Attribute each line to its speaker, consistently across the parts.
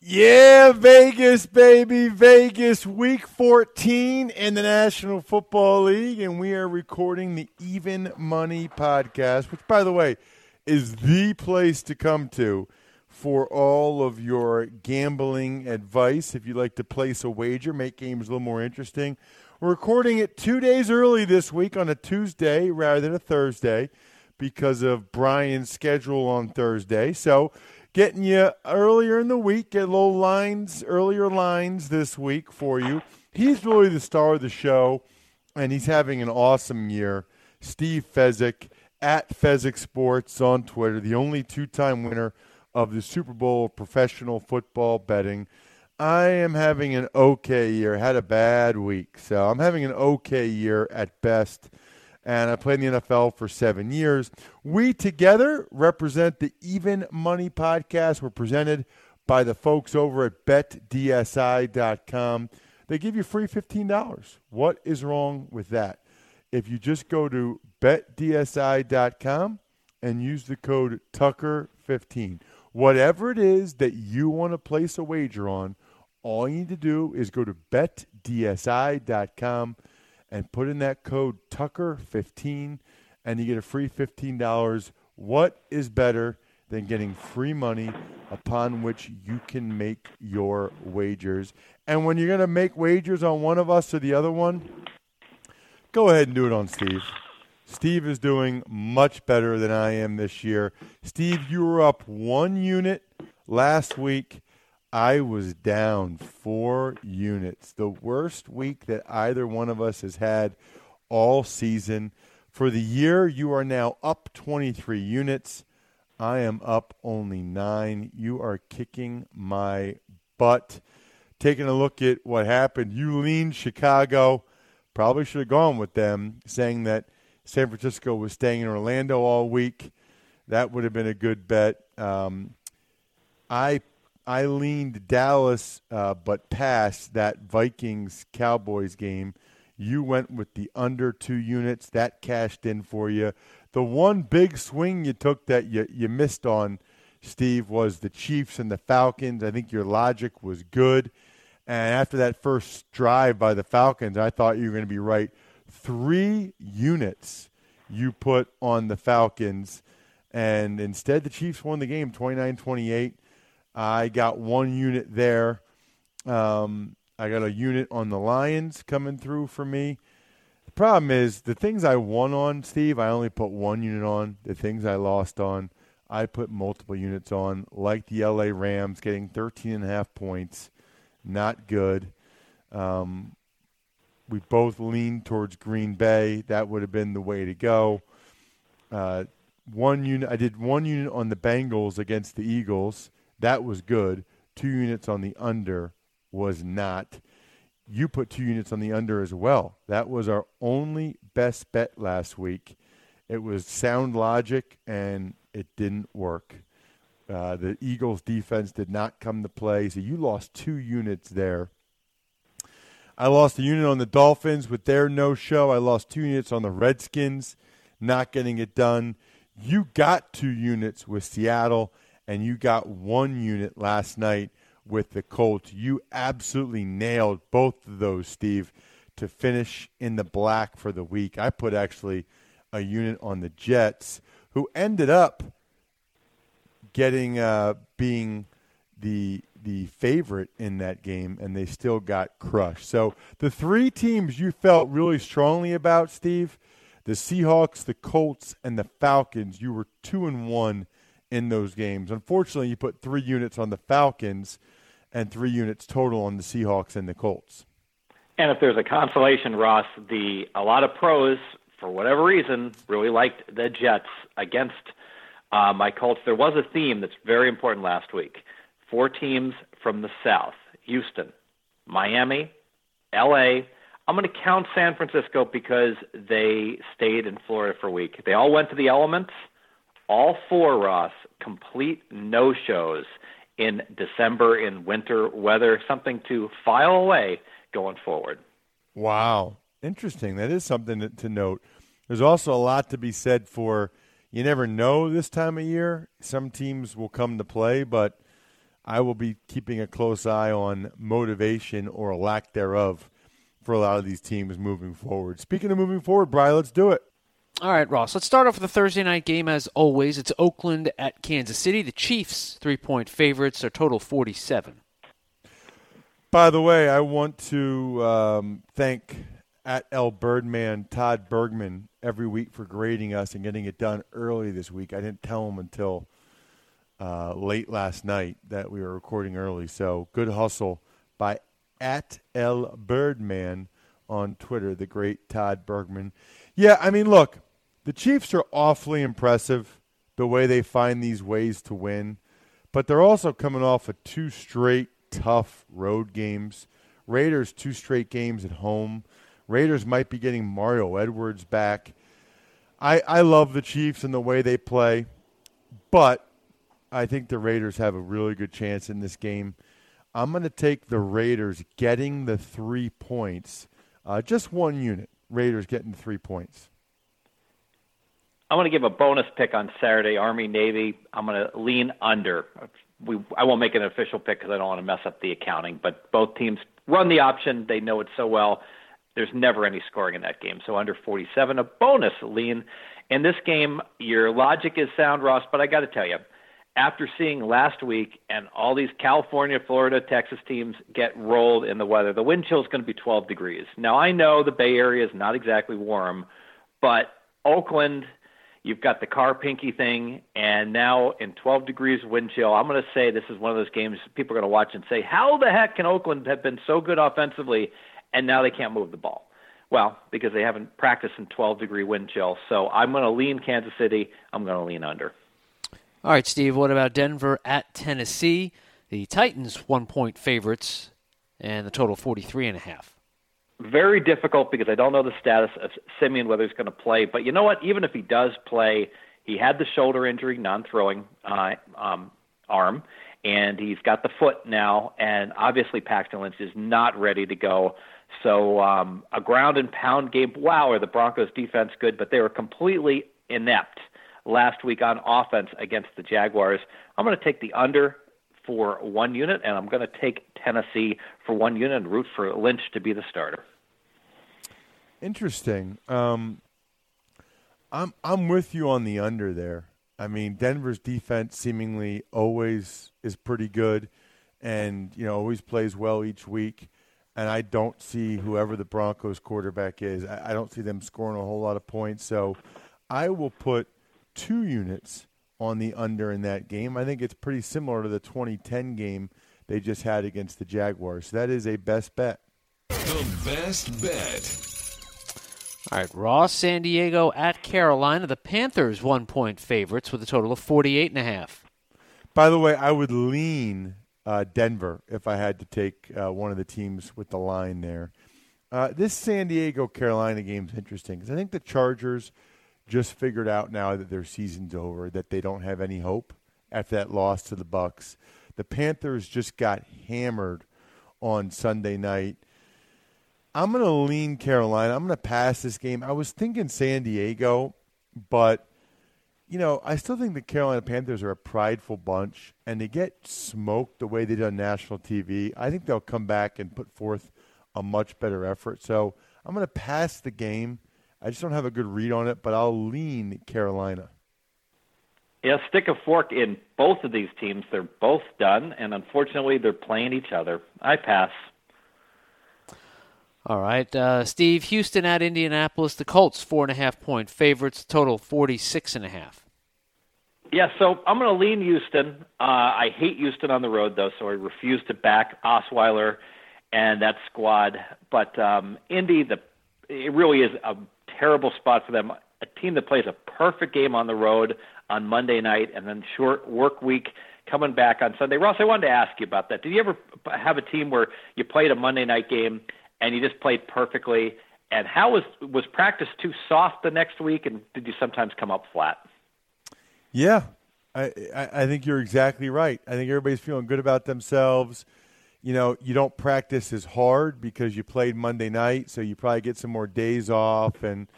Speaker 1: Yeah, Vegas, baby. Vegas, week 14 in the National Football League. And we are recording the Even Money podcast, which, by the way, is the place to come to for all of your gambling advice. If you'd like to place a wager, make games a little more interesting. We're recording it two days early this week on a Tuesday rather than a Thursday because of Brian's schedule on Thursday. So, getting you earlier in the week, get little lines, earlier lines this week for you. He's really the star of the show, and he's having an awesome year. Steve Fezzik at Fezzik Sports on Twitter, the only two time winner of the Super Bowl of professional football betting. I am having an okay year. Had a bad week, so I'm having an okay year at best. And I played in the NFL for seven years. We together represent the Even Money Podcast. We're presented by the folks over at BetDSI.com. They give you free $15. What is wrong with that? If you just go to BetDSI.com and use the code Tucker15, whatever it is that you want to place a wager on, all you need to do is go to betdsi.com and put in that code Tucker15 and you get a free $15. What is better than getting free money upon which you can make your wagers? And when you're going to make wagers on one of us or the other one, go ahead and do it on Steve. Steve is doing much better than I am this year. Steve, you were up one unit last week. I was down four units. The worst week that either one of us has had all season. For the year, you are now up 23 units. I am up only nine. You are kicking my butt. Taking a look at what happened, you leaned Chicago. Probably should have gone with them, saying that San Francisco was staying in Orlando all week. That would have been a good bet. Um, I I leaned Dallas, uh, but passed that Vikings Cowboys game. You went with the under two units. That cashed in for you. The one big swing you took that you, you missed on, Steve, was the Chiefs and the Falcons. I think your logic was good. And after that first drive by the Falcons, I thought you were going to be right. Three units you put on the Falcons. And instead, the Chiefs won the game 29 28. I got one unit there. Um, I got a unit on the Lions coming through for me. The problem is the things I won on, Steve, I only put one unit on. The things I lost on, I put multiple units on, like the LA Rams getting 13 and a half points. Not good. Um, we both leaned towards Green Bay. That would have been the way to go. Uh, one unit. I did one unit on the Bengals against the Eagles. That was good. Two units on the under was not. You put two units on the under as well. That was our only best bet last week. It was sound logic, and it didn't work. Uh, the Eagles' defense did not come to play, so you lost two units there. I lost a unit on the Dolphins with their no show. I lost two units on the Redskins, not getting it done. You got two units with Seattle, and you got one unit last night with the Colts. You absolutely nailed both of those, Steve, to finish in the black for the week. I put actually a unit on the Jets, who ended up getting uh, being the the favorite in that game, and they still got crushed. So the three teams you felt really strongly about, Steve, the Seahawks, the Colts, and the Falcons, you were two and one in those games. Unfortunately, you put three units on the Falcons and three units total on the Seahawks and the Colts.
Speaker 2: And if there's a consolation, Ross, the a lot of pros, for whatever reason, really liked the Jets against uh, my Colts. There was a theme that's very important last week four teams from the South Houston, Miami, LA. I'm going to count San Francisco because they stayed in Florida for a week. They all went to the elements. All four, Ross, complete no shows in December in winter weather, something to file away going forward.
Speaker 1: Wow. Interesting. That is something to note. There's also a lot to be said for you never know this time of year. Some teams will come to play, but I will be keeping a close eye on motivation or lack thereof for a lot of these teams moving forward. Speaking of moving forward, Brian, let's do it.
Speaker 3: All right, Ross. Let's start off with the Thursday night game as always. It's Oakland at Kansas City. The Chiefs, three point favorites, are total 47.
Speaker 1: By the way, I want to um, thank at L Birdman Todd Bergman every week for grading us and getting it done early this week. I didn't tell him until uh, late last night that we were recording early. So good hustle by at L Birdman on Twitter, the great Todd Bergman. Yeah, I mean, look, the Chiefs are awfully impressive the way they find these ways to win, but they're also coming off of two straight tough road games. Raiders two straight games at home. Raiders might be getting Mario Edwards back. I I love the Chiefs and the way they play, but I think the Raiders have a really good chance in this game. I'm going to take the Raiders getting the three points, uh, just one unit. Raiders getting three points.
Speaker 2: I'm going to give a bonus pick on Saturday, Army Navy. I'm going to lean under. We, I won't make an official pick because I don't want to mess up the accounting. But both teams run the option; they know it so well. There's never any scoring in that game. So under 47, a bonus lean. In this game, your logic is sound, Ross. But I got to tell you, after seeing last week and all these California, Florida, Texas teams get rolled in the weather, the wind chill is going to be 12 degrees. Now, I know the Bay Area is not exactly warm, but Oakland, you've got the Carr pinky thing, and now in 12 degrees wind chill, I'm going to say this is one of those games people are going to watch and say, how the heck can Oakland have been so good offensively and now they can't move the ball? Well, because they haven't practiced in 12 degree wind chill. So I'm going to lean Kansas City. I'm going to lean under.
Speaker 3: All right, Steve, what about Denver at Tennessee? The Titans one point favorites and the total 43 and a half.
Speaker 2: Very difficult because I don't know the status of Siemian whether he's going to play. But you know what? Even if he does play, he had the shoulder injury, non-throwing uh, um, arm, and he's got the foot now. And obviously, Paxton Lynch is not ready to go. So um, a ground and pound game. Wow, are the Broncos defense good? But they were completely inept last week on offense against the Jaguars. I'm going to take the under for one unit, and I'm going to take Tennessee for one unit and root for Lynch to be the starter.
Speaker 1: Interesting. Um, I'm I'm with you on the under there. I mean, Denver's defense seemingly always is pretty good, and you know always plays well each week. And I don't see whoever the Broncos quarterback is. I, I don't see them scoring a whole lot of points. So I will put two units on the under in that game. I think it's pretty similar to the 2010 game they just had against the Jaguars. So that is a best bet.
Speaker 4: The best bet.
Speaker 3: All right, Ross, San Diego at Carolina. The Panthers one point favorites with a total of 48 and a half.
Speaker 1: By the way, I would lean uh, Denver if I had to take uh, one of the teams with the line there. Uh, this San Diego Carolina game is interesting because I think the Chargers – just figured out now that their season's over, that they don't have any hope after that loss to the Bucks. The Panthers just got hammered on Sunday night. I'm going to lean Carolina. I'm going to pass this game. I was thinking San Diego, but you know, I still think the Carolina Panthers are a prideful bunch, and they get smoked the way they did on national TV. I think they'll come back and put forth a much better effort. So I'm going to pass the game. I just don't have a good read on it, but I'll lean Carolina.
Speaker 2: Yeah, stick a fork in both of these teams. They're both done, and unfortunately, they're playing each other. I pass.
Speaker 3: All right, uh, Steve. Houston at Indianapolis. The Colts four and a half point favorites. Total forty six and a half.
Speaker 2: Yeah, so I'm going to lean Houston. Uh, I hate Houston on the road though, so I refuse to back Osweiler and that squad. But um, Indy, the it really is a terrible spot for them. A team that plays a perfect game on the road on Monday night, and then short work week coming back on Sunday. Ross, I wanted to ask you about that. Did you ever have a team where you played a Monday night game and you just played perfectly? And how was was practice too soft the next week, and did you sometimes come up flat?
Speaker 1: Yeah, I, I, I think you're exactly right. I think everybody's feeling good about themselves. You know, you don't practice as hard because you played Monday night, so you probably get some more days off. And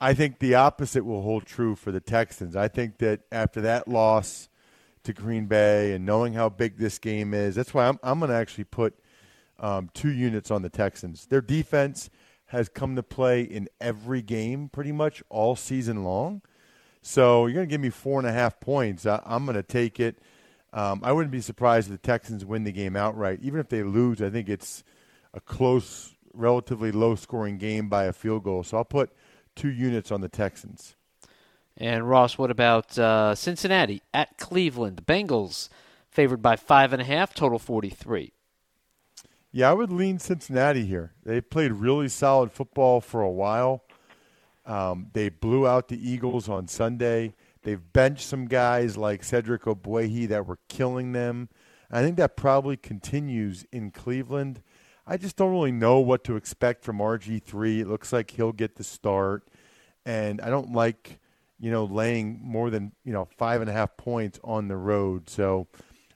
Speaker 1: I think the opposite will hold true for the Texans. I think that after that loss to Green Bay and knowing how big this game is, that's why I'm, I'm going to actually put um, two units on the Texans. Their defense has come to play in every game pretty much all season long. So you're going to give me four and a half points. I, am going to take it. Um, I wouldn't be surprised if the Texans win the game outright. Even if they lose, I think it's a close, relatively low scoring game by a field goal. So I'll put two units on the Texans.
Speaker 3: And Ross, what about uh, Cincinnati at Cleveland? The Bengals favored by five and a half, total 43.
Speaker 1: Yeah, I would lean Cincinnati here. They played really solid football for a while. Um, they blew out the Eagles on Sunday. They've benched some guys like Cedric Ogbuehi that were killing them. I think that probably continues in Cleveland. I just don't really know what to expect from RG3. It looks like he'll get the start, and I don't like you know laying more than you know five and a half points on the road. So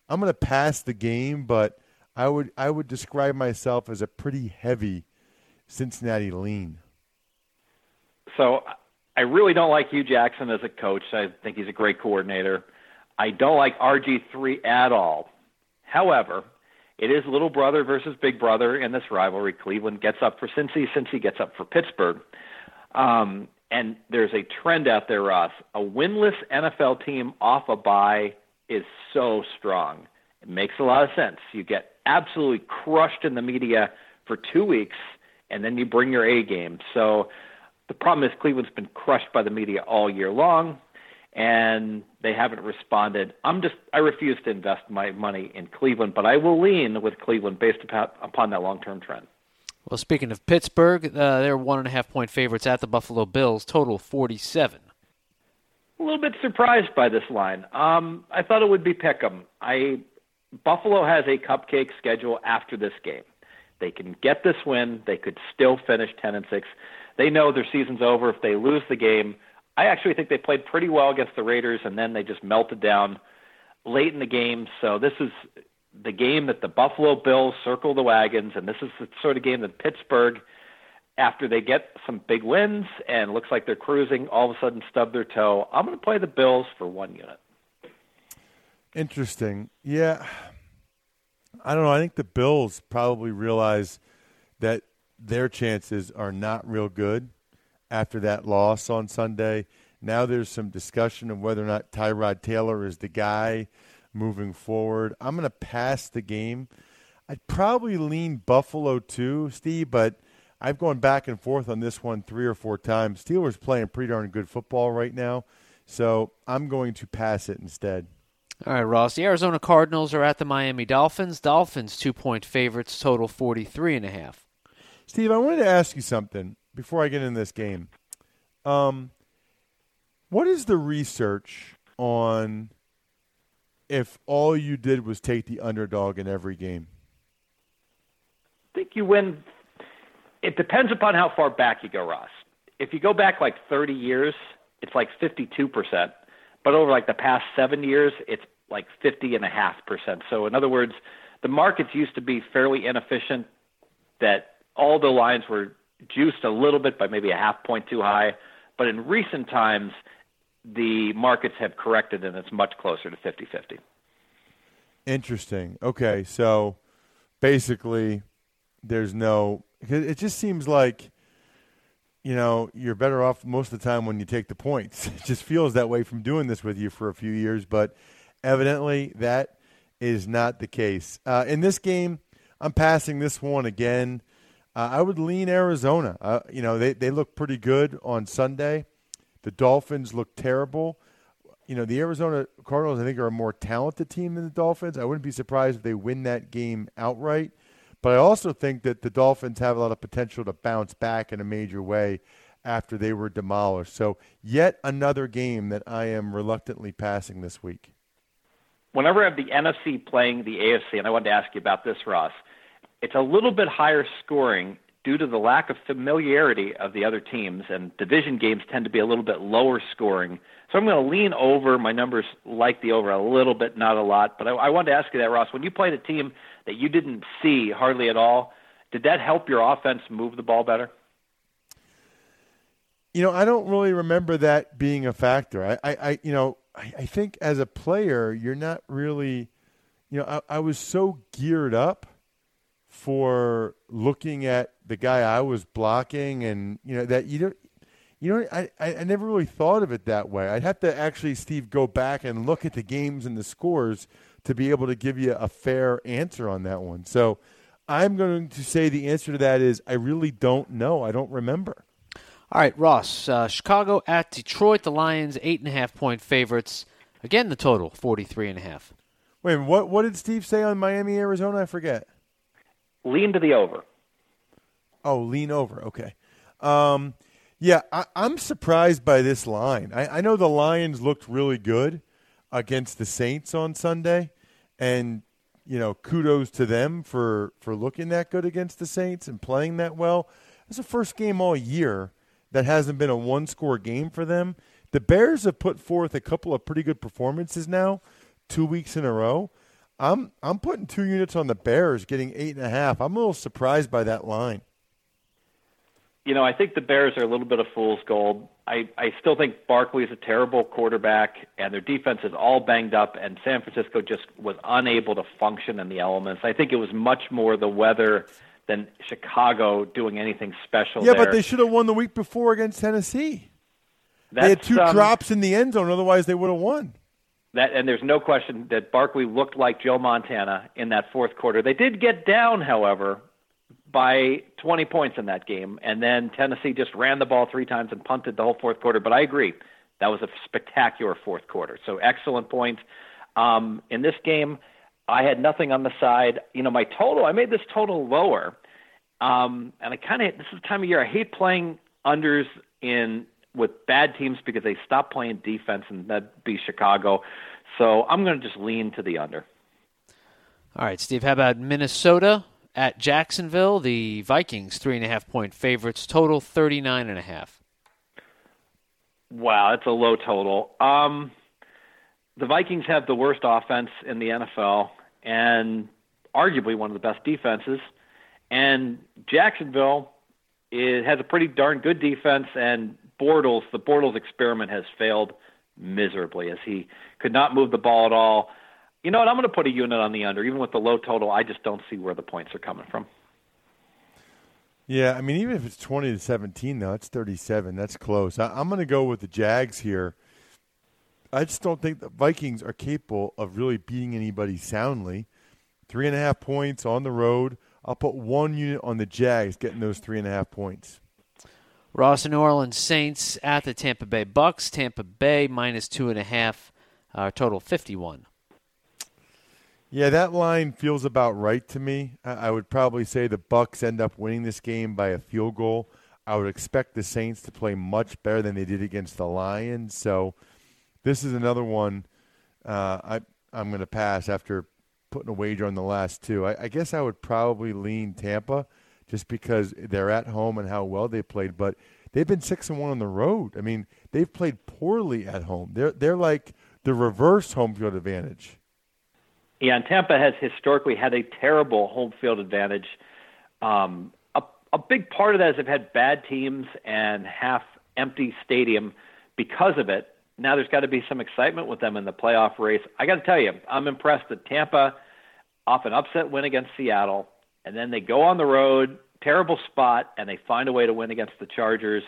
Speaker 1: I'm going to pass the game, but I would I would describe myself as a pretty heavy Cincinnati lean.
Speaker 2: So I really don't like Hue Jackson as a coach. I think he's a great coordinator. I don't like RG3 at all. However, it is little brother versus big brother in this rivalry. Cleveland gets up for Cincy, Cincy gets up for Pittsburgh. Um, and there's a trend out there, Ross. A winless NFL team off a bye is so strong. It makes a lot of sense. You get absolutely crushed in the media for two weeks, and then you bring your A game. So the problem is Cleveland's been crushed by the media all year long, and they haven't responded. I'm just I refuse to invest my money in Cleveland, but I will lean with Cleveland based upon, upon that long term trend.
Speaker 3: Well, speaking of Pittsburgh, uh, they're one and a half point favorites at the Buffalo Bills, total 47.
Speaker 2: A little bit surprised by this line. Um, I thought it would be Pick'em. I Buffalo has a cupcake schedule after this game. They can get this win. They could still finish 10 and 6. They know their season's over if they lose the game. I actually think they played pretty well against the Raiders, and then they just melted down late in the game. So this is the game that the Buffalo Bills circle the wagons, and this is the sort of game that Pittsburgh, after they get some big wins and looks like they're cruising, all of a sudden stub their toe. I'm going to play the Bills for one unit.
Speaker 1: Interesting. Yeah. I don't know. I think the Bills probably realize that their chances are not real good after that loss on Sunday. Now there's some discussion of whether or not Tyrod Taylor is the guy moving forward. I'm going to pass the game. I'd probably lean Buffalo too, Steve, but I've gone back and forth on this one three or four times. Steelers playing pretty darn good football right now, so I'm going to pass it instead.
Speaker 3: All right, Ross. The Arizona Cardinals are at the Miami Dolphins. Dolphins two point favorites, total forty three and a half.
Speaker 1: Steve, I wanted to ask you something before I get in this game. Um, what is the research on if all you did was take the underdog in every game?
Speaker 2: I think you win. It depends upon how far back you go, Ross. If you go back like 30 years, it's like 52%. But over like the past seven years, it's like 50 and a half percent. So in other words, the markets used to be fairly inefficient that all the lines were juiced a little bit by maybe a half point too high. But in recent times, the markets have corrected and it's much closer to 50 50.
Speaker 1: Interesting. Okay, so basically, there's no. It just seems like, you know, you're better off most of the time when you take the points. It just feels that way from doing this with you for a few years, but evidently that is not the case. Uh, in this game, I'm passing this one again. Uh, I would lean Arizona. Uh, you know, they, they look pretty good on Sunday. The Dolphins look terrible. You know, the Arizona Cardinals, I think, are a more talented team than the Dolphins. I wouldn't be surprised if they win that game outright. But I also think that the Dolphins have a lot of potential to bounce back in a major way after they were demolished. So, yet another game that I am reluctantly passing this week.
Speaker 2: Whenever I have the NFC playing the AFC, and I wanted to ask you about this, Ross, it's a little bit higher scoring due to the lack of familiarity of the other teams, and division games tend to be a little bit lower scoring. So I'm going to lean over. My numbers like the over a little bit, not a lot. But I, I wanted to ask you that, Ross. When you played a team that you didn't see hardly at all, did that help your offense move the ball better?
Speaker 1: You know, I don't really remember that being a factor. I, I, I you know, I, I think as a player, you're not really, you know, I, I was so geared up for looking at the guy I was blocking, and you know that you don't. You know, I, I never really thought of it that way. I'd have to actually, Steve, go back and look at the games and the scores to be able to give you a fair answer on that one. So I'm going to say the answer to that is I really don't know. I don't remember.
Speaker 3: All right, Ross. Uh, Chicago at Detroit. The Lions eight and a half point favorites. Again, the total forty three and a half.
Speaker 1: Wait, what? What did Steve say on Miami, Arizona? I forget.
Speaker 2: Lean to the over.
Speaker 1: Oh, lean over. Okay. Um, yeah, I, am surprised by this line. I, I know the Lions looked really good against the Saints on Sunday, and you know, kudos to them for for looking that good against the Saints and playing that well. It's the first game all year that hasn't been a one score game for them. The Bears have put forth a couple of pretty good performances now, two weeks in a row. I'm I'm putting two units on the Bears, getting eight and a half. I'm a little surprised by that line.
Speaker 2: You know, I think the Bears are a little bit of fool's gold. I, I still think Barkley is a terrible quarterback, and their defense is all banged up, and San Francisco just was unable to function in the elements. I think it was much more the weather than Chicago doing anything special.
Speaker 1: Yeah,
Speaker 2: there.
Speaker 1: but they should have won the week before against Tennessee.
Speaker 2: That's,
Speaker 1: they had two
Speaker 2: um,
Speaker 1: drops in the end zone, otherwise they would have won.
Speaker 2: That and there's no question that Barkley looked like Joe Montana in that fourth quarter. They did get down, however, by 20 points in that game, and then Tennessee just ran the ball three times and punted the whole fourth quarter. But I agree, that was a spectacular fourth quarter. So excellent point. Um, in this game, I had nothing on the side. You know, my total, I made this total lower, um, and I kind of this is the time of year I hate playing unders in with bad teams because they stop playing defense, and that'd be Chicago. So I'm going to just lean to the under.
Speaker 3: All right, Steve. How about Minnesota at Jacksonville? The Vikings three and a half point favorites. Total thirty nine and a half.
Speaker 2: Wow, that's a low total. Um, the Vikings have the worst offense in the NFL and arguably one of the best defenses. And Jacksonville it has a pretty darn good defense, and Bortles, the Bortles experiment has failed miserably as he could not move the ball at all. You know what? I'm going to put a unit on the under, even with the low total. I just don't see where the points are coming from.
Speaker 1: Yeah, I mean, even if it's 20 to 17, though, it's 37. That's close. I, am going to go with the Jags here. I just don't think the Vikings are capable of really beating anybody soundly. Three and a half points on the road. I'll put one unit on the Jags getting those three and a half points.
Speaker 3: Ross and New Orleans Saints at the Tampa Bay Bucks. Tampa Bay minus two and a half. Uh, total fifty-one.
Speaker 1: Yeah, that line feels about right to me. I would probably say the Bucks end up winning this game by a field goal. I would expect the Saints to play much better than they did against the Lions. So this is another one uh, I I'm going to pass after putting a wager on the last two. I, I guess I would probably lean Tampa just because they're at home and how well they played. But they've been six and one on the road. I mean, they've played poorly at home. They're they're like the reverse home field advantage.
Speaker 2: Yeah, and Tampa has historically had a terrible home field advantage um, up a big part of that is they've had bad teams and half empty stadium because of it. Now there's got to be some excitement with them in the playoff race. I got to tell you, I'm impressed that Tampa off an upset win against Seattle, and then they go on the road, terrible spot, and they find a way to win against the Chargers.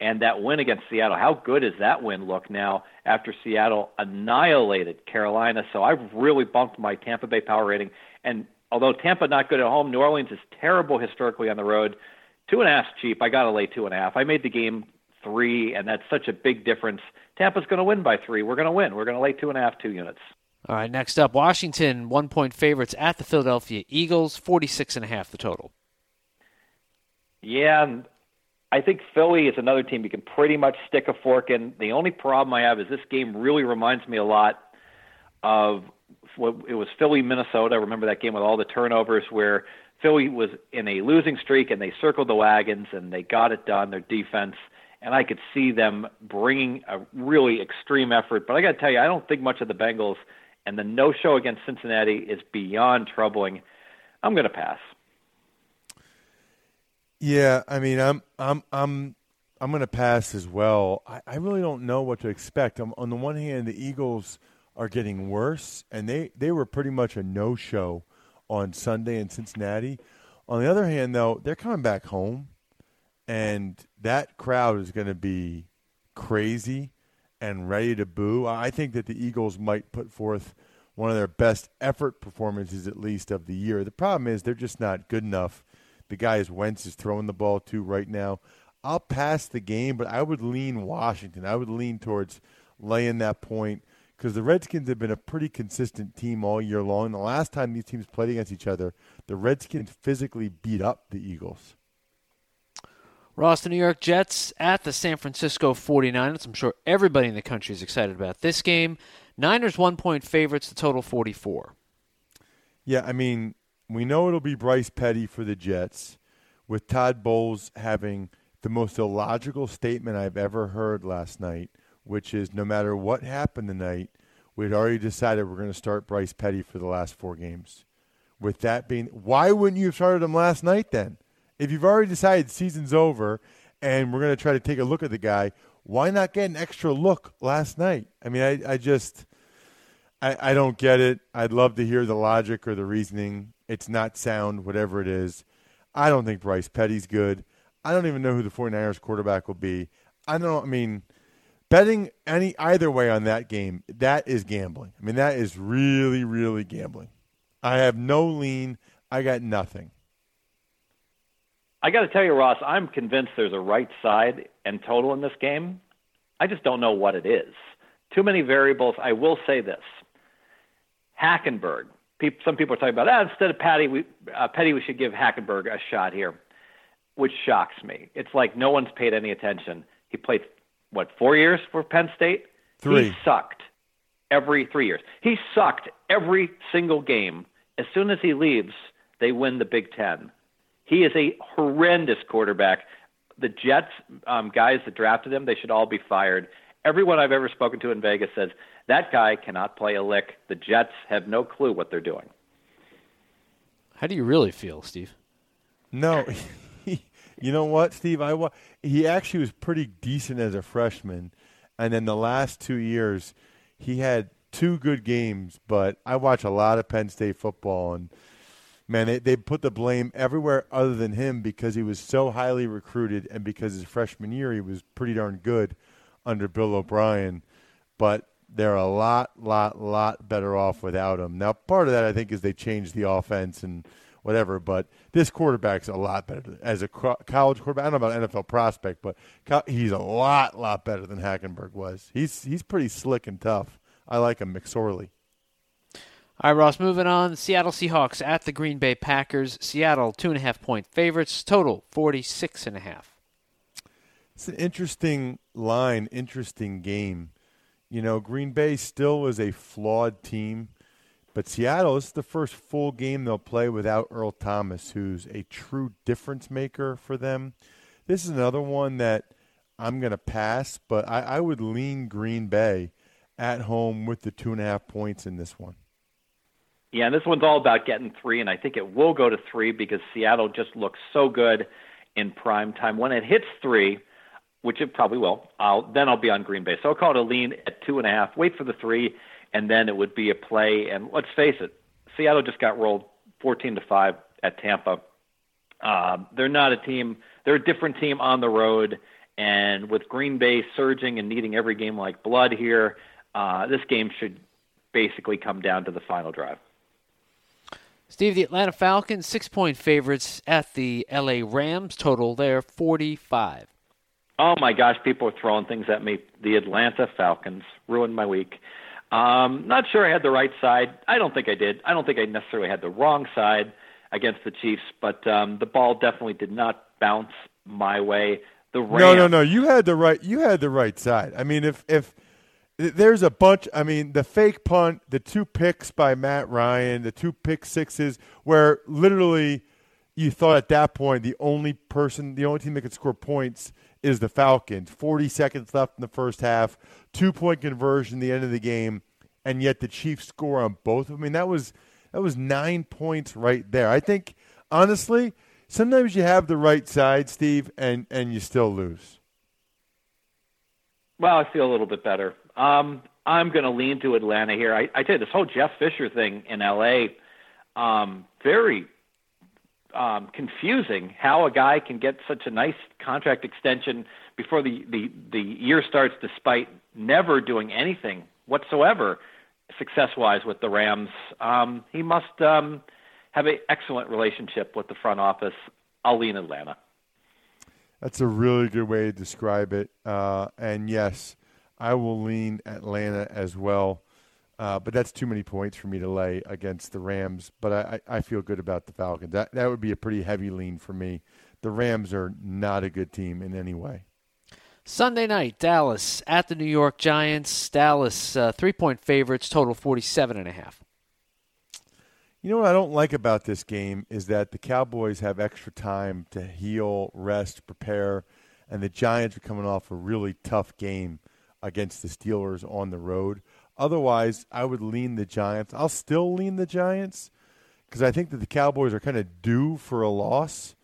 Speaker 2: And that win against Seattle, how good does that win look now after Seattle annihilated Carolina? So I've really bumped my Tampa Bay power rating. And although Tampa not good at home, New Orleans is terrible historically on the road. Two and a half cheap. I got to lay two and a half. I made the game three, and that's such a big difference. Tampa's going to win by three. We're going to win. We're going to lay two and a half, two units.
Speaker 3: All right, next up, Washington, one point favorites at the Philadelphia Eagles, 46 and a half the total.
Speaker 2: Yeah, I think Philly is another team you can pretty much stick a fork in. The only problem I have is this game really reminds me a lot of what it was Philly Minnesota. I remember that game with all the turnovers where Philly was in a losing streak and they circled the wagons and they got it done. Their defense and I could see them bringing a really extreme effort. But I got to tell you, I don't think much of the Bengals, and the no-show against Cincinnati is beyond troubling. I'm going to pass.
Speaker 1: Yeah, I mean, I'm I'm I'm I'm going to pass as well. I, I really don't know what to expect. I'm, on the one hand, the Eagles are getting worse, and they they were pretty much a no-show on Sunday in Cincinnati. On the other hand, though, they're coming back home and that crowd is going to be crazy and ready to boo. I think that the Eagles might put forth one of their best effort performances, at least of the year. The problem is they're just not good enough. The guy Wentz is throwing the ball to right now. I'll pass the game, but I would lean Washington. I would lean towards laying that point because the Redskins have been a pretty consistent team all year long. The last time these teams played against each other, the Redskins physically beat up the Eagles.
Speaker 3: Ross, the New York Jets at the San Francisco 49ers. I'm sure everybody in the country is excited about this game. Niners one point favorites, the total 44.
Speaker 1: Yeah, I mean, we know it'll be Bryce Petty for the Jets, with Todd Bowles having the most illogical statement I've ever heard last night, which is no matter what happened tonight, we'd already decided we're going to start Bryce Petty for the last four games. With that being, why wouldn't you have started him last night then? If you've already decided season's over and we're going to try to take a look at the guy, why not get an extra look last night? I mean, I, I just, I, I don't get it. I'd love to hear the logic or the reasoning. It's not sound, whatever it is. I don't think Bryce Petty's good. I don't even know who the 49ers quarterback will be. I don't, I mean, betting any either way on that game, that is gambling. I mean, that is really, really gambling. I have no lean. I got nothing.
Speaker 2: I got to tell you, Ross, I'm convinced there's a right side and total in this game. I just don't know what it is. Too many variables. I will say this: Hackenberg. some people are talking about ah, instead of Patty, we, uh, Petty, we should give Hackenberg a shot here, which shocks me. It's like no one's paid any attention. He played what four years for Penn State.
Speaker 1: Three.
Speaker 2: He sucked every three years. He sucked every single game. As soon as he leaves, they win the Big Ten. He is a horrendous quarterback. The Jets um, guys that drafted him, they should all be fired. Everyone I've ever spoken to in Vegas says that guy cannot play a lick. The Jets have no clue what they're doing.
Speaker 3: How do you really feel, Steve?
Speaker 1: No, you know what, Steve? I wa- he actually was pretty decent as a freshman, and then the last two years, he had two good games. But I watch a lot of Penn State football, and man, they, they put the blame everywhere other than him because he was so highly recruited and because his freshman year he was pretty darn good under Bill O'Brien. But they're a lot, lot, lot better off without him. Now, part of that I think is they changed the offense and whatever. But this quarterback's a lot better as a college quarterback. I don't know about NFL prospect, but he's a lot, lot better than Hackenberg was. He's he's pretty slick and tough. I like him, McSorley.
Speaker 3: All right, Ross, moving on. Seattle Seahawks at the Green Bay Packers. Seattle, two and a half point favorites. Total, 46 and a half.
Speaker 1: It's an interesting line, interesting game. You know, Green Bay still is a flawed team, but Seattle this is the first full game they'll play without Earl Thomas, who's a true difference maker for them. This is another one that I'm going to pass, but I, I would lean Green Bay at home with the two and a half points in this one.
Speaker 2: Yeah, and this one's all about getting three, and I think it will go to three because Seattle just looks so good. in prime time. When it hits three, which it probably will, I'll then I'll be on Green Bay. So I'll call it a lean at two and a half. Wait for the three, and then it would be a play. And let's face it, Seattle just got rolled 14 to five at Tampa. Uh, they're not a team. They're a different team on the road. And with Green Bay surging and needing every game like blood here, uh, this game should basically come down to the final drive.
Speaker 3: Steve, the Atlanta Falcons, six point favorites at the LA Rams, total there 45.
Speaker 2: Oh my gosh, people are throwing things at me. The Atlanta Falcons ruined my week. Um, not sure I had the right side. I don't think I did. I don't think I necessarily had the wrong side against the Chiefs, but um, the ball definitely did not bounce my way. The Rams,
Speaker 1: no, no, no. You had the right. You had the right side. I mean, if if there's a bunch. I mean, the fake punt, the two picks by Matt Ryan, the two pick sixes, where literally you thought at that point the only person, the only team that could score points is the Falcons. 40 seconds left in the first half, two point conversion the end of the game, and yet the Chiefs score on both. of them. I mean, that was that was nine points right there. I think honestly, sometimes you have the right side, Steve, and and you still lose.
Speaker 2: Well, I feel a little bit better. Um, I'm going to lean to Atlanta here. I, I tell you, this whole Jeff Fisher thing in L.A. Um, very um, confusing. How a guy can get such a nice contract extension before the, the the year starts, despite never doing anything whatsoever success-wise with the Rams. Um, he must um, have an excellent relationship with the front office. I'll lean Atlanta.
Speaker 1: That's a really good way to describe it. Uh, and yes, I will lean Atlanta as well. Uh, but that's too many points for me to lay against the Rams. But I, I feel good about the Falcons. That that would be a pretty heavy lean for me. The Rams are not a good team in any way.
Speaker 3: Sunday night, Dallas at the New York Giants. Dallas uh, three point favorites, total forty seven and a half.
Speaker 1: You know what I don't like about this game is that the Cowboys have extra time to heal, rest, prepare, and the Giants are coming off a really tough game against the Steelers on the road. Otherwise, I would lean the Giants. I'll still lean the Giants because I think that the Cowboys are kind of due for a loss.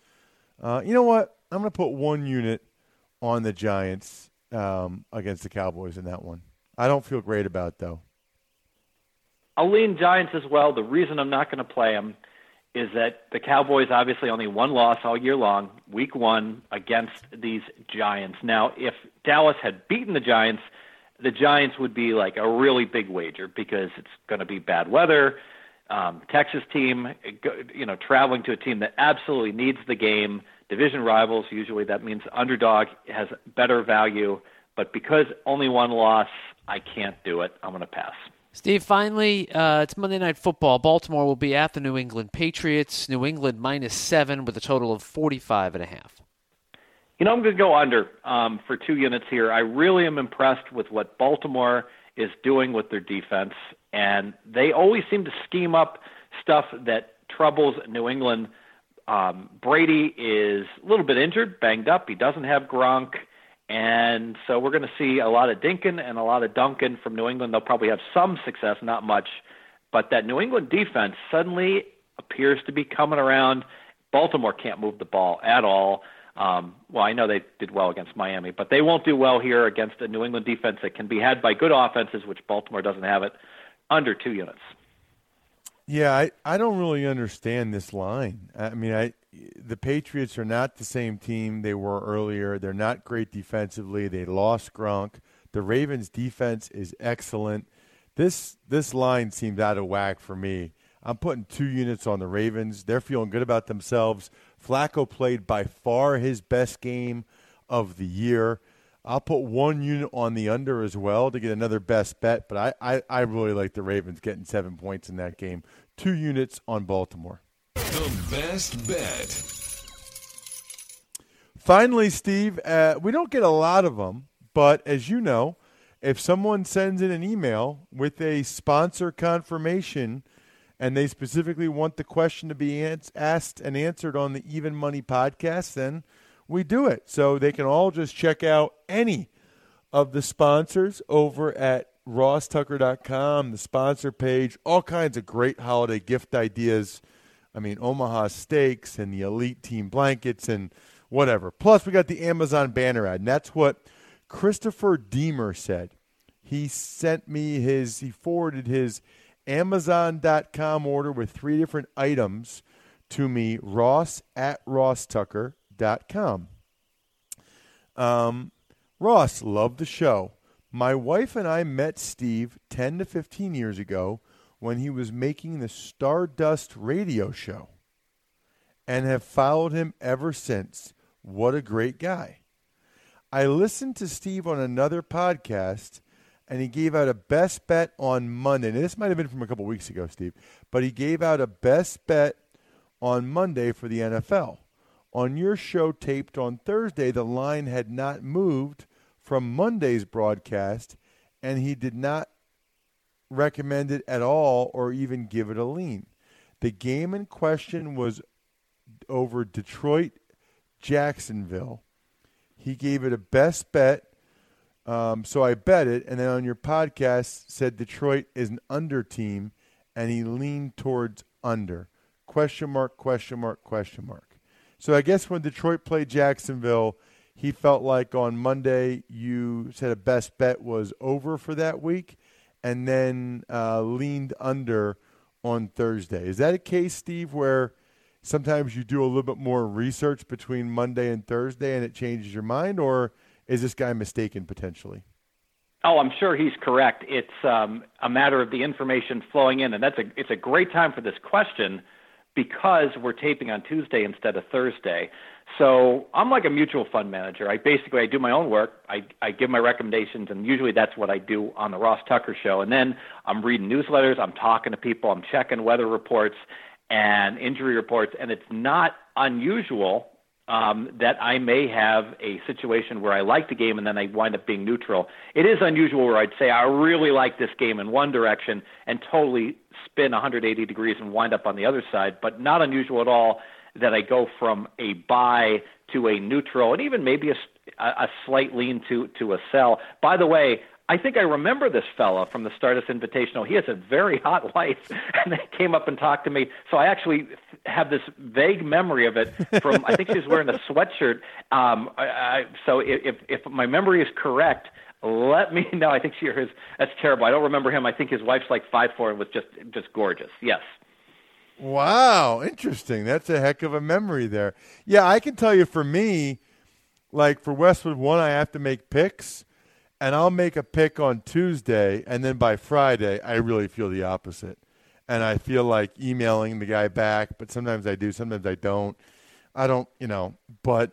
Speaker 1: Uh, you know what? I'm going to put one unit on the Giants um, against the Cowboys in that one. I don't feel great about though.
Speaker 2: I'll lean Giants as well. The reason I'm not going to play them is that the Cowboys obviously only one loss all year long, week one against these Giants. Now, if Dallas had beaten the Giants, the Giants would be like a really big wager because it's going to be bad weather. Um, Texas team, you know, traveling to a team that absolutely needs the game. Division rivals, usually that means underdog has better value. But because only one loss, I can't do it. I'm going to pass.
Speaker 3: Steve, finally, uh, it's Monday Night Football. Baltimore will be at the New England Patriots. New England minus seven with a total of 45 and a half.
Speaker 2: You know, I'm going to go under um, for two units here. I really am impressed with what Baltimore is doing with their defense, and they always seem to scheme up stuff that troubles New England. Um, Brady is a little bit injured, banged up. He doesn't have Gronk. And so we're going to see a lot of Dinkin and a lot of Duncan from New England. They'll probably have some success, not much. But that New England defense suddenly appears to be coming around. Baltimore can't move the ball at all. Um, well, I know they did well against Miami, but they won't do well here against a New England defense that can be had by good offenses, which Baltimore doesn't have it, under two units.
Speaker 1: Yeah, I, I don't really understand this line. I mean, I the Patriots are not the same team they were earlier. They're not great defensively. They lost Gronk. The Ravens' defense is excellent. This this line seems out of whack for me. I'm putting two units on the Ravens. They're feeling good about themselves. Flacco played by far his best game of the year. I'll put one unit on the under as well to get another best bet, but I, I, I really like the Ravens getting seven points in that game. Two units on Baltimore.
Speaker 4: The best bet.
Speaker 1: Finally, Steve, uh, we don't get a lot of them, but as you know, if someone sends in an email with a sponsor confirmation and they specifically want the question to be asked and answered on the Even Money podcast, then we do it. So they can all just check out any of the sponsors over at rosstucker.com, the sponsor page, all kinds of great holiday gift ideas. I mean, Omaha Steaks and the Elite Team blankets and whatever. Plus, we got the Amazon banner ad, and that's what Christopher Deemer said. He sent me his, he forwarded his Amazon.com order with three different items to me, ross at rosstucker.com. Um, Ross, love the show. My wife and I met Steve 10 to 15 years ago when he was making the Stardust radio show and have followed him ever since. What a great guy. I listened to Steve on another podcast and he gave out a best bet on Monday. Now, this might have been from a couple weeks ago, Steve, but he gave out a best bet on Monday for the NFL. On your show taped on Thursday, the line had not moved from Monday's broadcast, and he did not recommend it at all or even give it a lean. The game in question was over Detroit Jacksonville. He gave it a best bet. Um, so I bet it, and then on your podcast said Detroit is an under team, and he leaned towards under. Question mark, question mark, question mark. So I guess when Detroit played Jacksonville, he felt like on Monday you said a best bet was over for that week, and then uh, leaned under on Thursday. Is that a case, Steve, where sometimes you do a little bit more research between Monday and Thursday and it changes your mind, or is this guy mistaken potentially?
Speaker 2: Oh, I'm sure he's correct. It's um, a matter of the information flowing in, and that's a it's a great time for this question because we're taping on Tuesday instead of Thursday. So I'm like a mutual fund manager. I basically I do my own work. I I give my recommendations, and usually that's what I do on the Ross Tucker Show. And then I'm reading newsletters, I'm talking to people, I'm checking weather reports and injury reports, and it's not unusual um, that I may have a situation where I like the game and then I wind up being neutral. It is unusual where I'd say I really like this game in one direction and totally spin 180 degrees and wind up on the other side, but not unusual at all that I go from a buy to a neutral and even maybe a, a slight lean to to a sell. By the way, I think I remember this fella from the Stardust Invitational. He has a very hot wife, and they came up and talked to me. So I actually have this vague memory of it from. I think she was wearing a sweatshirt. Um, I, I, so if if my memory is correct, let me know. I think she is. That's terrible. I don't remember him. I think his wife's like five four and was just just gorgeous. Yes.
Speaker 1: Wow, interesting. That's a heck of a memory there. Yeah, I can tell you for me, like for Westwood One, I have to make picks and I'll make a pick on Tuesday, and then by Friday, I really feel the opposite. And I feel like emailing the guy back, but sometimes I do, sometimes I don't. I don't, you know, but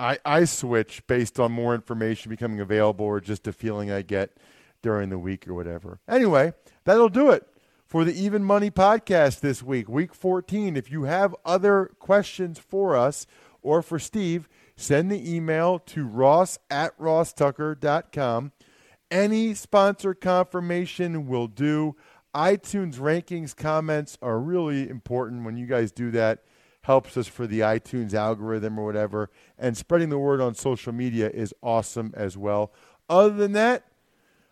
Speaker 1: I, I switch based on more information becoming available or just a feeling I get during the week or whatever. Anyway, that'll do it for the Even Money podcast this week, week 14. If you have other questions for us or for Steve, send the email to ross at rosstucker.com. Any sponsor confirmation will do. iTunes rankings comments are really important when you guys do that. Helps us for the iTunes algorithm or whatever. And spreading the word on social media is awesome as well. Other than that,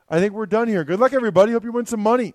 Speaker 1: I think we're done here. Good luck, everybody. Hope you win some money.